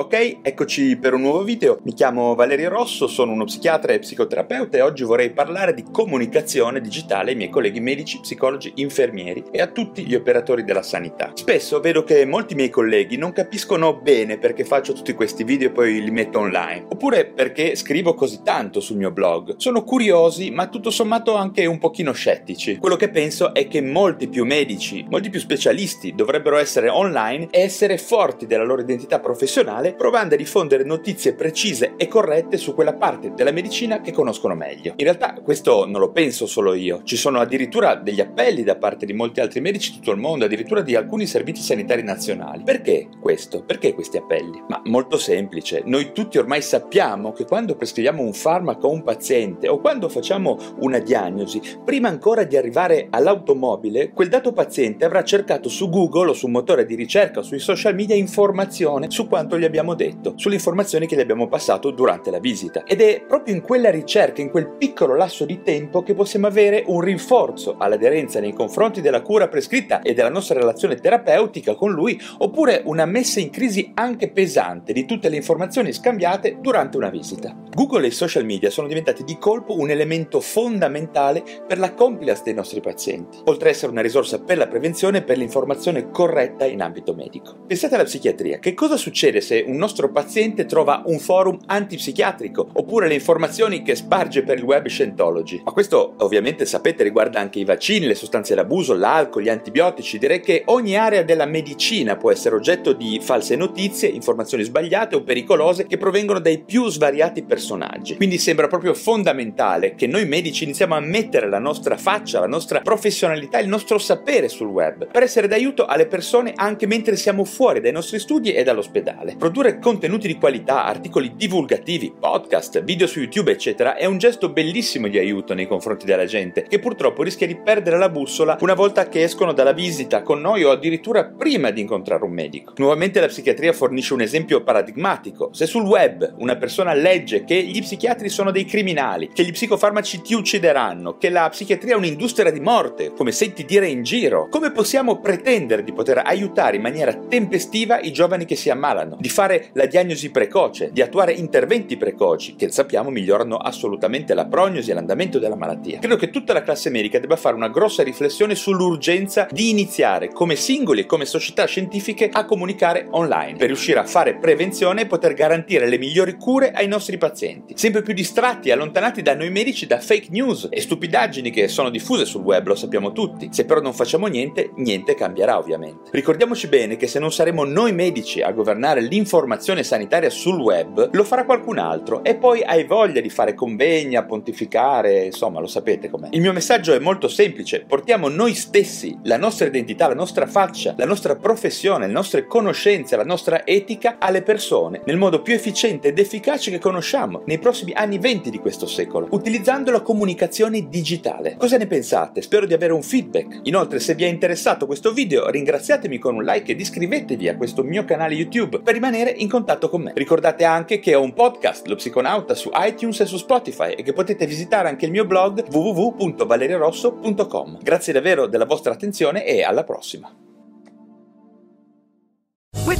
Ok, eccoci per un nuovo video. Mi chiamo Valerio Rosso, sono uno psichiatra e psicoterapeuta e oggi vorrei parlare di comunicazione digitale ai miei colleghi medici, psicologi, infermieri e a tutti gli operatori della sanità. Spesso vedo che molti miei colleghi non capiscono bene perché faccio tutti questi video e poi li metto online, oppure perché scrivo così tanto sul mio blog. Sono curiosi, ma tutto sommato anche un pochino scettici. Quello che penso è che molti più medici, molti più specialisti dovrebbero essere online e essere forti della loro identità professionale provando a diffondere notizie precise e corrette su quella parte della medicina che conoscono meglio. In realtà questo non lo penso solo io, ci sono addirittura degli appelli da parte di molti altri medici di tutto il mondo, addirittura di alcuni servizi sanitari nazionali. Perché questo? Perché questi appelli? Ma molto semplice, noi tutti ormai sappiamo che quando prescriviamo un farmaco a un paziente o quando facciamo una diagnosi, prima ancora di arrivare all'automobile, quel dato paziente avrà cercato su Google o su un motore di ricerca o sui social media informazione su quanto gli abbiamo detto, sulle informazioni che gli abbiamo passato durante la visita. Ed è proprio in quella ricerca, in quel piccolo lasso di tempo, che possiamo avere un rinforzo all'aderenza nei confronti della cura prescritta e della nostra relazione terapeutica con lui, oppure una messa in crisi anche pesante di tutte le informazioni scambiate durante una visita. Google e i social media sono diventati di colpo un elemento fondamentale per la compliance dei nostri pazienti, oltre ad essere una risorsa per la prevenzione e per l'informazione corretta in ambito medico. Pensate alla psichiatria, che cosa succede se un nostro paziente trova un forum antipsichiatrico oppure le informazioni che sparge per il web Scientology. Ma questo ovviamente sapete riguarda anche i vaccini, le sostanze d'abuso, l'alcol, gli antibiotici. Direi che ogni area della medicina può essere oggetto di false notizie, informazioni sbagliate o pericolose che provengono dai più svariati personaggi. Quindi sembra proprio fondamentale che noi medici iniziamo a mettere la nostra faccia, la nostra professionalità, il nostro sapere sul web per essere d'aiuto alle persone anche mentre siamo fuori dai nostri studi e dall'ospedale. Produrre contenuti di qualità, articoli divulgativi, podcast, video su YouTube, eccetera, è un gesto bellissimo di aiuto nei confronti della gente, che purtroppo rischia di perdere la bussola una volta che escono dalla visita con noi o addirittura prima di incontrare un medico. Nuovamente la psichiatria fornisce un esempio paradigmatico. Se sul web una persona legge che gli psichiatri sono dei criminali, che gli psicofarmaci ti uccideranno, che la psichiatria è un'industria di morte, come senti dire in giro, come possiamo pretendere di poter aiutare in maniera tempestiva i giovani che si ammalano, di fare la diagnosi precoce, di attuare interventi precoci che sappiamo migliorano assolutamente la prognosi e l'andamento della malattia. Credo che tutta la classe medica debba fare una grossa riflessione sull'urgenza di iniziare come singoli e come società scientifiche a comunicare online per riuscire a fare prevenzione e poter garantire le migliori cure ai nostri pazienti. Sempre più distratti e allontanati da noi medici da fake news e stupidaggini che sono diffuse sul web, lo sappiamo tutti. Se però non facciamo niente, niente cambierà ovviamente. Ricordiamoci bene che se non saremo noi medici a governare l'informazione informazione sanitaria sul web, lo farà qualcun altro e poi hai voglia di fare convegni, a pontificare, insomma lo sapete com'è. Il mio messaggio è molto semplice, portiamo noi stessi, la nostra identità, la nostra faccia, la nostra professione, le nostre conoscenze, la nostra etica alle persone nel modo più efficiente ed efficace che conosciamo nei prossimi anni 20 di questo secolo, utilizzando la comunicazione digitale. Cosa ne pensate? Spero di avere un feedback. Inoltre se vi è interessato questo video ringraziatemi con un like ed iscrivetevi a questo mio canale YouTube per rimanere in contatto con me. Ricordate anche che ho un podcast, Lo Psiconauta, su iTunes e su Spotify e che potete visitare anche il mio blog www.valeriorosso.com. Grazie davvero della vostra attenzione e alla prossima.